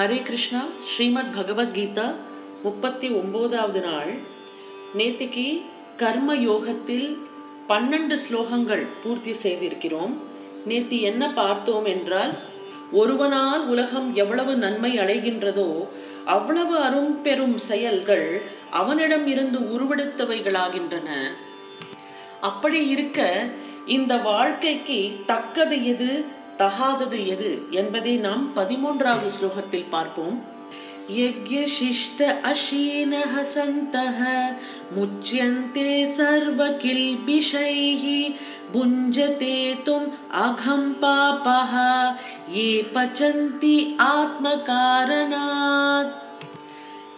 ஹரே கிருஷ்ணா ஸ்ரீமத் பகவத்கீதா முப்பத்தி ஒம்போதாவது நாள். நேத்திக்கு கர்ம யோகத்தில் பன்னெண்டு ஸ்லோகங்கள் பூர்த்தி செய்திருக்கிறோம். நேத்தி என்ன பார்த்தோம் என்றால் ஒருவனால் உலகம் எவ்வளவு நன்மை அடைகின்றதோ அவ்வளவு அரும்பெரும் செயல்கள் அவனிடம் இருந்து உருவெடுத்தவைகளாகின்றன. அப்படி இருக்க இந்த வாழ்க்கைக்கு தக்கது எது? தகாதது எது என்பதை நாம் பதிமூன்றாவது ஸ்லோகத்தில் பார்ப்போம் यज्ञशिष्ट अशीनः सन्तः मुच्यन्ते सर्वकिल्बिषैः भुञ्जते तुम् अघं पापः ये पचन्ति आत्मकारणात्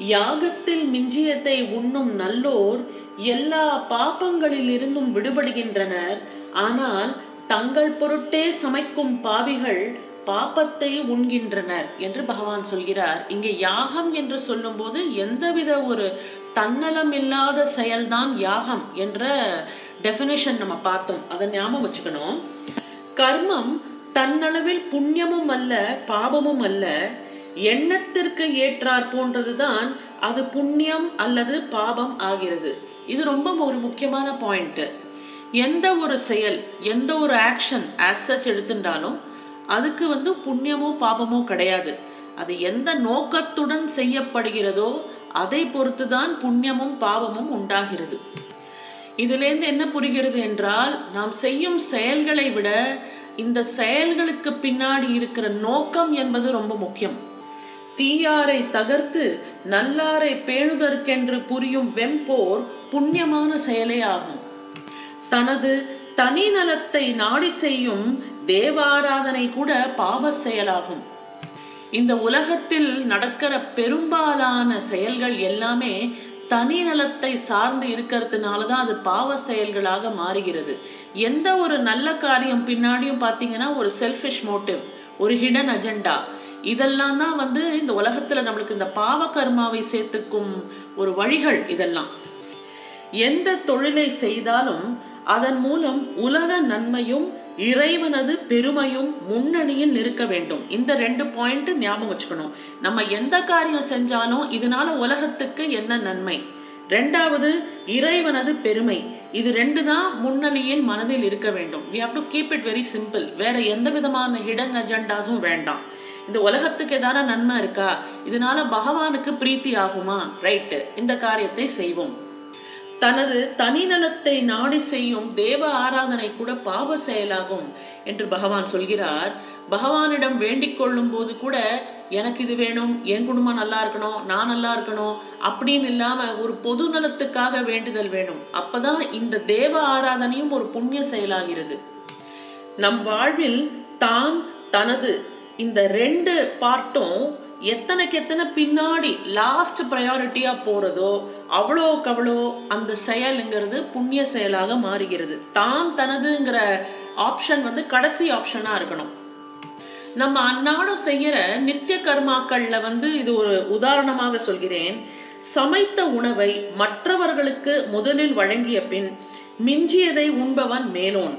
யாகத்தில் மிஞ்சியத்தை உண்ணும் நல்லோர் எல்லா பாப்பங்களிலிருந்தும் விடுபடுகின்றனர் ஆனால் தங்கள் பொருட்டே சமைக்கும் பாவிகள் பாப்பத்தை உண்கின்றனர் என்று பகவான் சொல்கிறார். இங்கே யாகம் என்று சொல்லும்போது எந்தவித ஒரு தன்னலம் இல்லாத செயல்தான் யாகம் என்ற டெஃபினேஷன் நம்ம பார்த்தோம். அதை ஞாபகம் வச்சுக்கணும். கர்மம் தன்னளவில் புண்ணியமும் அல்ல பாபமும் அல்ல எண்ணத்திற்கு ஏற்றார் போன்றதுதான் அது புண்ணியம் அல்லது பாபம் ஆகிறது. இது ரொம்ப ஒரு முக்கியமான பாயிண்ட்டு எந்த ஒரு செயல் எந்த ஒரு ஆக்ஷன் ஆஸ் சச் எடுத்துட்டாலும் அதுக்கு வந்து புண்ணியமோ பாபமோ கிடையாது. அது எந்த நோக்கத்துடன் செய்யப்படுகிறதோ அதை பொறுத்து தான் புண்ணியமும் பாவமும் உண்டாகிறது. இதிலேருந்து என்ன புரிகிறது என்றால் நாம் செய்யும் செயல்களை விட இந்த செயல்களுக்கு பின்னாடி இருக்கிற நோக்கம் என்பது ரொம்ப முக்கியம். தீயாரை தகர்த்து நல்லாரை பேணுதற்கென்று புரியும் வெம்போர் புண்ணியமான செயலே ஆகும். தனது தனி நலத்தை நாடி செய்யும் தேவாராதனை கூட பாவ செயலாகும். இந்த உலகத்தில் நடக்கிற பெரும்பாலான செயல்கள் எல்லாமே தனி நலத்தை சார்ந்து இருக்கிறதுனால தான் அது பாவ செயல்களாக மாறுகிறது. எந்த ஒரு நல்ல காரியம் பின்னாடியும் பார்த்தீங்கன்னா ஒரு செல்ஃபிஷ் மோட்டிவ் ஒரு ஹிடன் அஜெண்டா இதெல்லாம் தான் வந்து இந்த உலகத்தில் நம்மளுக்கு இந்த பாவ கர்மாவை சேர்த்துக்கும் ஒரு வழிகள் இதெல்லாம். எந்த தொழிலை செய்தாலும் அதன் மூலம் உலக நன்மையும் இறைவனது பெருமையும் முன்னணியில் நிற்க வேண்டும். இந்த ரெண்டு பாயிண்ட் ஞாபகம் வச்சுக்கணும். நம்ம எந்த காரியம் செஞ்சாலும் இதனால உலகத்துக்கு என்ன நன்மை? ரெண்டாவது இறைவனது பெருமை. இது ரெண்டு தான் முன்னணியில் மனதில் இருக்க வேண்டும். We have to keep it very simple வேற எந்த விதமான ஹிடன் அஜெண்டாஸும் வேண்டாம். இந்த உலகத்துக்கு ஏதாவது நன்மை இருக்கா? இதனால பகவானுக்கு பிரீத்தி ஆகுமா? ரைட்டு இந்த காரியத்தை செய்வோம். தனது தனிநலத்தை நாடி செய்யும் தேவ ஆராதனை கூட பாவ செயலாகும் என்று பகவான் சொல்கிறார். பகவானிடம் வேண்டிக் கொள்ளும் போது கூட எனக்கு இது வேணும் என் குடும்பம் நல்லா இருக்கணும் நான் நல்லா இருக்கணும் அப்படின்னு இல்லாம ஒரு பொது நலத்துக்காக வேண்டுதல் வேணும். அப்பதான் இந்த தேவ ஆராதனையும் ஒரு புண்ணிய செயலாகிறது. நம் வாழ்வில் தான் தனது இந்த ரெண்டு பார்ட்டும் எத்தனைக்கு எத்தனை பின்னாடி லாஸ்ட் ப்ரையாரிட்டியா போறதோ அவ்வளோக்கு அவ்வளோ அந்த செயலுங்கிறது புண்ணிய செயலாக மாறுகிறது. தான் தனதுங்கிற ஆப்ஷன் வந்து கடைசி ஆப்ஷனா இருக்கணும். நம்ம அன்னாடம் செய்யற நித்திய கர்மாக்கள்ல வந்து இது ஒரு உதாரணமாக சொல்கிறேன். சமைத்த உணவை மற்றவர்களுக்கு முதலில் வழங்கிய பின் மிஞ்சியதை உண்பவன் மேலோன்.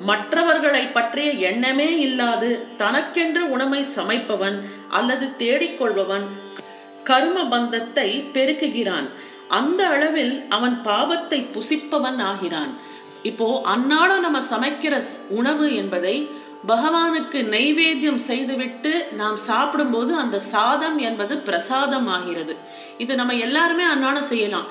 மற்றவர்களை பற்றிய எண்ணமே இல்லாது தனக்கென்று உணவை சமைப்பவன் அல்லது தேடிக்கொள்பவன் கர்ம பந்தத்தை பெருக்குகிறான். அந்த அளவில் அவன் பாவத்தை புசிப்பவன் ஆகிறான். இப்போ அன்னாடம் நம்ம சமைக்கிற உணவு என்பதை பகவானுக்கு நெய்வேத்தியம் செய்துவிட்டு நாம் சாப்பிடும்போது அந்த சாதம் என்பது பிரசாதம் ஆகிறது. இது நம்ம எல்லாருமே அன்னாடம் செய்யலாம்.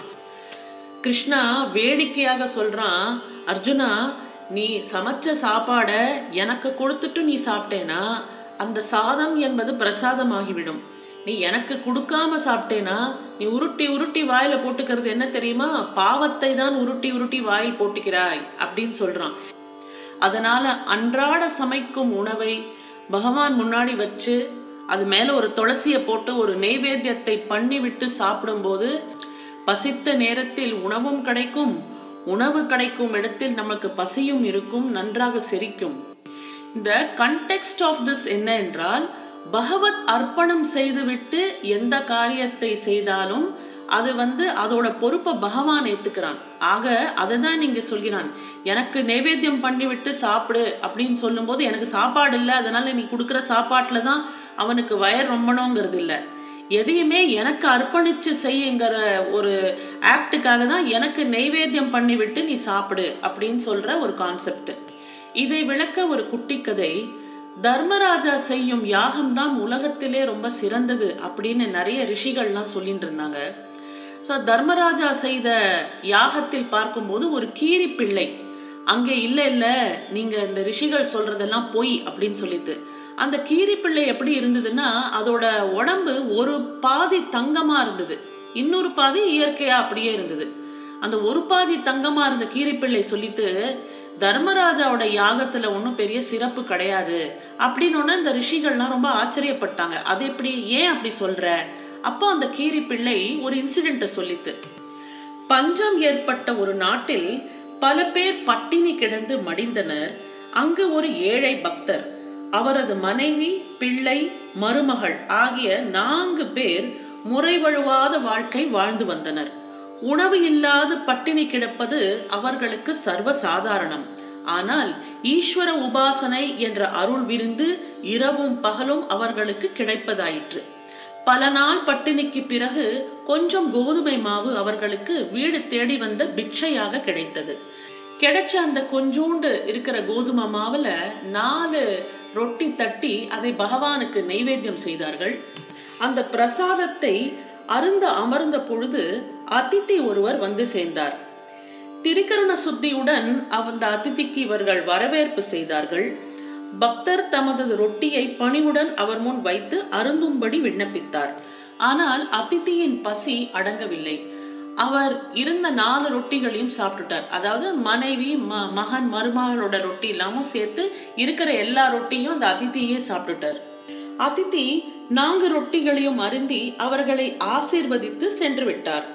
கிருஷ்ணா வேடிக்கையாக சொல்றான் அர்ஜுனா நீ சமைச்ச சாப்பாடை எனக்கு கொடுத்துட்டு நீ சாப்பிட்டேனா அந்த சாதம் என்பது பிரசாதம் ஆகிவிடும் நீ எனக்கு கொடுக்காம சாப்பிட்டேனா நீ உருட்டி உருட்டி வாயில போட்டுக்கிறது என்ன தெரியுமா? பாவத்தை தான் உருட்டி உருட்டி வாயில் போட்டுக்கிறாய் அப்படின்னு சொல்றான். அதனால அன்றாட சமைக்கும் உணவை பகவான் முன்னாடி வச்சு அது மேல ஒரு துளசியை போட்டு ஒரு நெய்வேத்தியத்தை பண்ணிவிட்டு சாப்பிடும்போது பசித்த நேரத்தில் உணவும் கிடைக்கும் உணவு கிடைக்கும் இடத்தில் நமக்கு பசியும் இருக்கும் நன்றாக செரிக்கும். இந்த கண்டெக்ஸ்ட் ஆஃப் திஸ் என்ன என்றால் பகவத் அர்ப்பணம் செய்துவிட்டு எந்த காரியத்தை செய்தாலும் அது வந்து அதோட பொறுப்பை பகவான் ஏத்துக்கிறான். ஆக அதை தான் நீங்க சொல்கிறான். எனக்கு நைவேத்தியம் பண்ணிவிட்டு சாப்பிடு அப்படின்னு சொல்லும்போது எனக்கு சாப்பாடு இல்லை அதனால நீ கொடுக்குற சாப்பாட்டில் தான் அவனுக்கு வயர் ரொம்பணுங்கிறது இல்லை எதையுமே எனக்கு அர்ப்பணிச்சு செய்யுங்கிற ஒரு ஆக்டுக்காக தான் எனக்கு நெய்வேத்தியம் பண்ணிவிட்டு நீ சாப்பிடு அப்படின்னு சொல்ற ஒரு கான்செப்ட் இதை விளக்க ஒரு குட்டி கதை தர்மராஜா செய்யும் யாகம் தான் உலகத்திலே ரொம்ப சிறந்தது அப்படின்னு நிறைய ரிஷிகள்லாம் சொல்லிட்டு இருந்தாங்க. ஸோ தர்மராஜா செய்த யாகத்தில் பார்க்கும்போது ஒரு கீரி பிள்ளை அங்கே இல்லை இல்லை நீங்கள் இந்த ரிஷிகள் சொல்றதெல்லாம் பொய் அப்படின்னு சொல்லிட்டு. அந்த கீரி பிள்ளை எப்படி இருந்ததுன்னா அதோட உடம்பு ஒரு பாதி தங்கமா இருந்தது. இன்னொரு பாதி இயற்கையா அப்படியே இருந்தது. அந்த ஒரு பாதி தங்கமா இருந்த கீரிப்பிள்ளை சொல்லிட்டு தர்மராஜாவோட யாகத்துல ஒன்றும் பெரிய சிறப்பு கிடையாது. அப்படின்னு இந்த ரிஷிகள்லாம் ரொம்ப ஆச்சரியப்பட்டாங்க. அது எப்படி? ஏன் அப்படி சொல்ற? அப்போ அந்த கீரி பிள்ளை ஒரு இன்சிடென்ட்டை சொல்லித்து பஞ்சம் ஏற்பட்ட ஒரு நாட்டில் பல பேர் பட்டினி கிடந்து மடிந்தனர். அங்கு ஒரு ஏழை பக்தர். அவரது மனைவி பிள்ளை மருமகள் ஆகிய நான்கு பேர் முறைவழுவாத வாழ்க்கை வாழ்ந்து வந்தனர். உணவு இல்லாது பட்டினி கிடப்பது அவர்களுக்கு சர்வ சாதாரணம் ஆனால் ஈஸ்வர உபாசனை என்ற அருள் விருந்து இரவும் பகலும் அவர்களுக்கு கிடைப்பதாயிற்று. பல நாள் பட்டினிக்கு பிறகு கொஞ்சம் கோதுமை மாவு அவர்களுக்கு வீடு தேடி வந்த பிக்ஷையாக கிடைத்தது. கிடைச்ச அந்த கொஞ்சூண்டு இருக்கிற கோதுமை மாவுல நாலு ரொட்டி தட்டி அதை பகவானுக்கு நைவேத்தியம் செய்தார்கள். அந்த பிரசாதத்தை அருந்த அமர்ந்த பொழுது அதித்தி ஒருவர் வந்து சேர்ந்தார். திரிகரண சுத்தியுடன் அந்த அதிதிக்கு இவர்கள் வரவேற்பு செய்தார்கள். பக்தர் தமது ரொட்டியை பணிவுடன் அவர் முன் வைத்து அருந்தும்படி விண்ணப்பித்தார். ஆனால் அதித்தியின் பசி அடங்கவில்லை. அவர் இருந்த நாலு ரொட்டிகளையும் சாப்பிட்டுட்டார். அதாவது மனைவி ம மகன் மருமகளோட ரொட்டி இல்லாமல் சேர்த்து இருக்கிற எல்லா ரொட்டியும் அந்த அதித்தியே சாப்பிட்டுட்டார். அதித்தி நான்கு ரொட்டிகளையும் அருந்தி அவர்களை ஆசீர்வதித்து சென்று விட்டார்.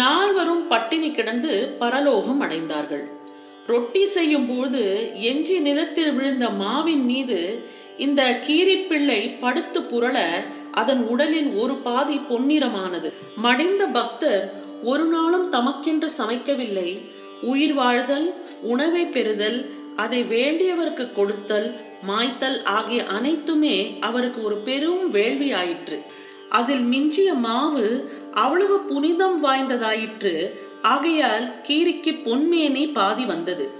நால்வரும் பட்டினி கிடந்து பரலோகம் அடைந்தார்கள். ரொட்டி செய்யும் போது எஞ்சி நிலத்தில் விழுந்த மாவின் மீது இந்த கீரிப்பிள்ளை படுத்து புரள அதன் உடலில் ஒரு பாதி பொன்னிறமானது. மடிந்த பக்தர் ஒரு நாளும் தமக்கென்று சமைக்கவில்லை. உயிர் வாழ்தல் உணவை பெறுதல் அதை வேண்டியவருக்கு கொடுத்தல் மாய்த்தல் ஆகிய அனைத்துமே அவருக்கு ஒரு பெரும் வேள்வி ஆயிற்று அதில் மிஞ்சிய மாவு அவ்வளவு புனிதம் வாய்ந்ததாயிற்று. ஆகையால் கீரிக்கு பொன்மேனி பாதி வந்தது.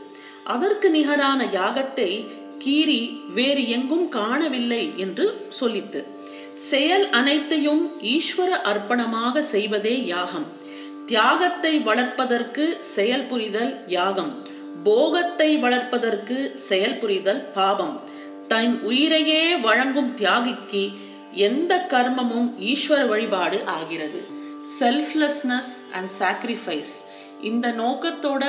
அதற்கு நிகரான யாகத்தை கீரி வேறு எங்கும் காணவில்லை என்று சொல்லித்து செயல் அனைத்தையும் ஈஸ்வர அர்ப்பணமாக செய்வதே யாகம். தியாகத்தை வளர்ப்பதற்கு செயல் புரிதல் யாகம். போகத்தை வளர்ப்பதற்கு செயல் புரிதல் பாவம் தன் உயிரையே வழங்கும் தியாகிக்கு எந்த கர்மமும் ஈஸ்வர வழிபாடு ஆகிறது. செல்ஃப்லெஸ்னஸ் அண்ட் சாக்ரிஃபைஸ் இந்த நோக்கத்தோட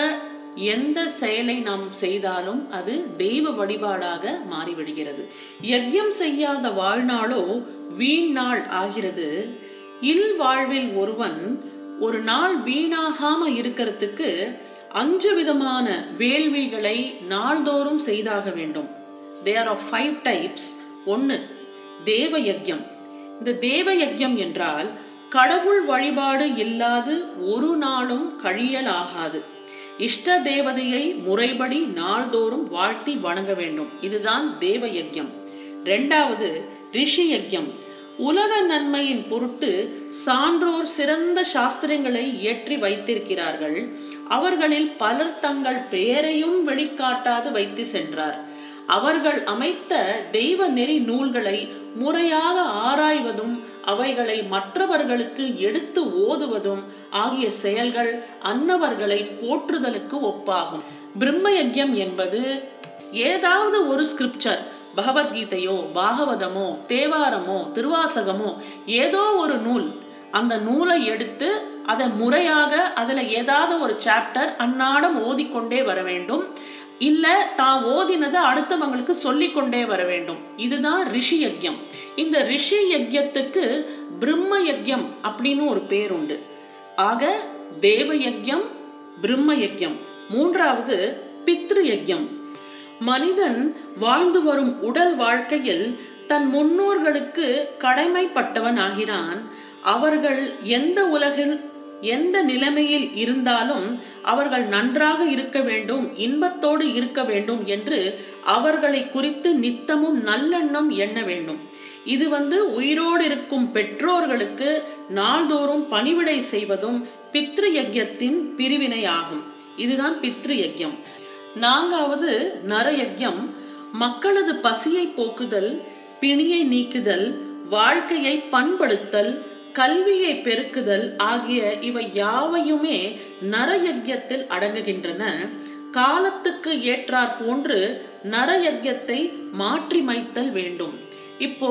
எந்த செயலை நாம் செய்தாலும் அது தெய்வ வழிபாடாக மாறிவிடுகிறது. யஜ்யம் செய்யாத வாழ்நாளோ வீண் நாள் ஆகிறது. இல் வாழ்வில் ஒருவன் ஒரு நாள் வீணாகாம இருக்கிறதுக்கு அஞ்சு விதமான வேள்விகளை நாள்தோறும் செய்தாக வேண்டும். தேர் ஆர் ஃபைவ் டைப்ஸ் ஒன்று தேவ யஜ்யம் இந்த தேவ யஜ்யம் என்றால் கடவுள் வழிபாடு இல்லாது ஒரு நாளும் கழியல் ஆகாது இஷ்ட தேவதையை முறைப்படி நாள்தோறும் வாழ்த்தி வணங்க வேண்டும். இதுதான் தேவ யஜ்யம் ரெண்டாவது ரிஷி யஜ்யம் உலக நன்மையின் பொருட்டு சான்றோர் சிறந்த சாஸ்திரங்களை இயற்றி வைத்திருக்கிறார்கள். அவர்களில் பலர் தங்கள் பெயரையும் வெளிக்காட்டாது வைத்து சென்றார். அவர்கள் அமைத்த தெய்வ நெறி நூல்களை முறையாக ஆராய்வதும் அவைகளை மற்றவர்களுக்கு எடுத்து ஓதுவதும் ஆகிய செயல்கள் அன்னவர்களை போற்றுதலுக்கு ஒப்பாகும். பிரம்ம யஜ்யம் என்பது ஏதாவது ஒரு ஸ்கிரிப்சர் பகவத்கீதையோ பாகவதமோ தேவாரமோ திருவாசகமோ ஏதோ ஒரு நூல் அந்த நூலை எடுத்து அதை முறையாக அதில் ஏதாவது ஒரு சாப்டர் அன்னாடம் ஓதிக்கொண்டே வர வேண்டும். இல்லை தான் ஓதினதை அடுத்தவங்களுக்கு சொல்லிக்கொண்டே வர வேண்டும். இதுதான் ரிஷி யஜ்யம். இந்த ரிஷி யஜ்யத்துக்கு பிரம்ம யஜ்யம் அப்படின்னு ஒரு பேர் உண்டு. ஆக தேவ யஜ்யம் பிரம்ம யஜ்யம். மூன்றாவது பித்ரு யஜ்யம். மனிதன் வாழ்ந்து வரும் உடல் வாழ்க்கையில் தன் முன்னோர்களுக்கு கடமைப்பட்டவன் ஆகிறான் அவர்கள் எந்த உலகில் எந்த நிலைமையில் இருந்தாலும் அவர்கள் நன்றாக இருக்க வேண்டும் இன்பத்தோடு இருக்க வேண்டும் என்று அவர்களை குறித்து நித்தமும் நல்லெண்ணம் எண்ண வேண்டும். இது வந்து உயிரோடு இருக்கும் பெற்றோர்களுக்கு நாள்தோறும் பணிவிடை செய்வதும் பித்ரு யஜ்யத்தின் பிரிவினை ஆகும் இதுதான் பித்ரு யஜ்யம் நான்காவது நரயஜ்யம் மக்களது பசியை போக்குதல் பிணியை நீக்குதல் வாழ்க்கையை பண்படுத்தல் கல்வியை பெருக்குதல் ஆகிய இவை யாவையுமே நரயஜ்யத்தில் அடங்குகின்றன. காலத்துக்கு ஏற்றாற் போன்று நரயஜ்யத்தை மாற்றிமைத்தல் வேண்டும். இப்போ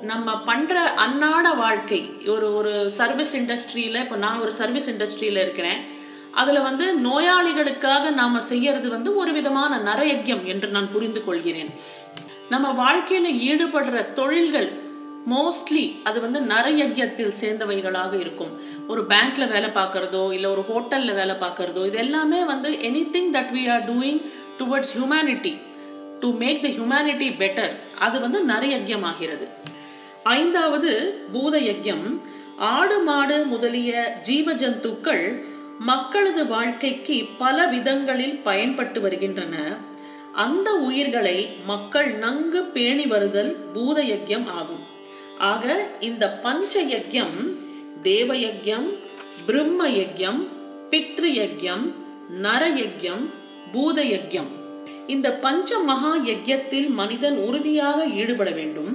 நம்ம பண்ற அன்னாட வாழ்க்கை ஒரு ஒரு சர்வீஸ் இண்டஸ்ட்ரியில இப்போ நான் ஒரு சர்வீஸ் இண்டஸ்ட்ரியில இருக்கிறேன். அதில் வந்து நோயாளிகளுக்காக நாம் செய்யறது வந்து ஒரு விதமான நரயஜ்யம் என்று நான் புரிந்து கொள்கிறேன். நம்ம வாழ்க்கையில் ஈடுபடுற தொழில்கள் மோஸ்ட்லி அது வந்து நரயஜ்யத்தில் சேர்ந்தவைகளாக இருக்கும். ஒரு பேங்க்ல வேலை பார்க்கறதோ இல்லை ஒரு ஹோட்டலில் வேலை பார்க்கறதோ இது எல்லாமே வந்து anything that we are doing towards humanity to make the humanity better அது வந்து நரயஜ்யம் ஆகிறது ஐந்தாவது பூத யஜ்யம் ஆடு மாடு முதலிய ஜீவ ஜந்துக்கள் மக்களது வாழ்க்கைக்கு பல விதங்களில் பயன்பட்டு வருகின்றன. அந்த உயிர்களை மக்கள் நன்கு பேணி வருதல் பூத யஜ்யம் ஆகும். ஆக இந்த பஞ்ச யஜ்யம் தேவ யஜ்யம் பிரம்ம யஜ்யம் பித்ரு யஜ்யம் நர யஜ்யம் பூத யஜ்யம் இந்த பஞ்ச மகா யஜ்யத்தில் மனிதன் உறுதியாக ஈடுபட வேண்டும்.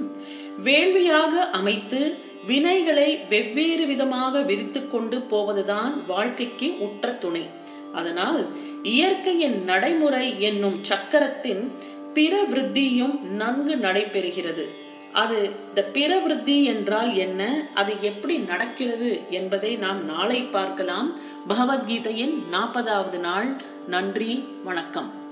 வேள்வியாக அமைத்து வினைகளை வெவ்வேறு விதமாக விரித்து கொண்டு போவதுதான் வாழ்க்கைக்கு உற்ற துணை. அதனால் இயற்கையின் நடைமுறை என்னும் சக்கரத்தின் பிறவிருத்தியும் நன்கு நடைபெறுகிறது. அது இந்த பிறவிருத்தி என்றால் என்ன? அது எப்படி நடக்கிறது என்பதை நாம் நாளை பார்க்கலாம். பகவத்கீதையின் நாற்பதாவது நாள். நன்றி வணக்கம்.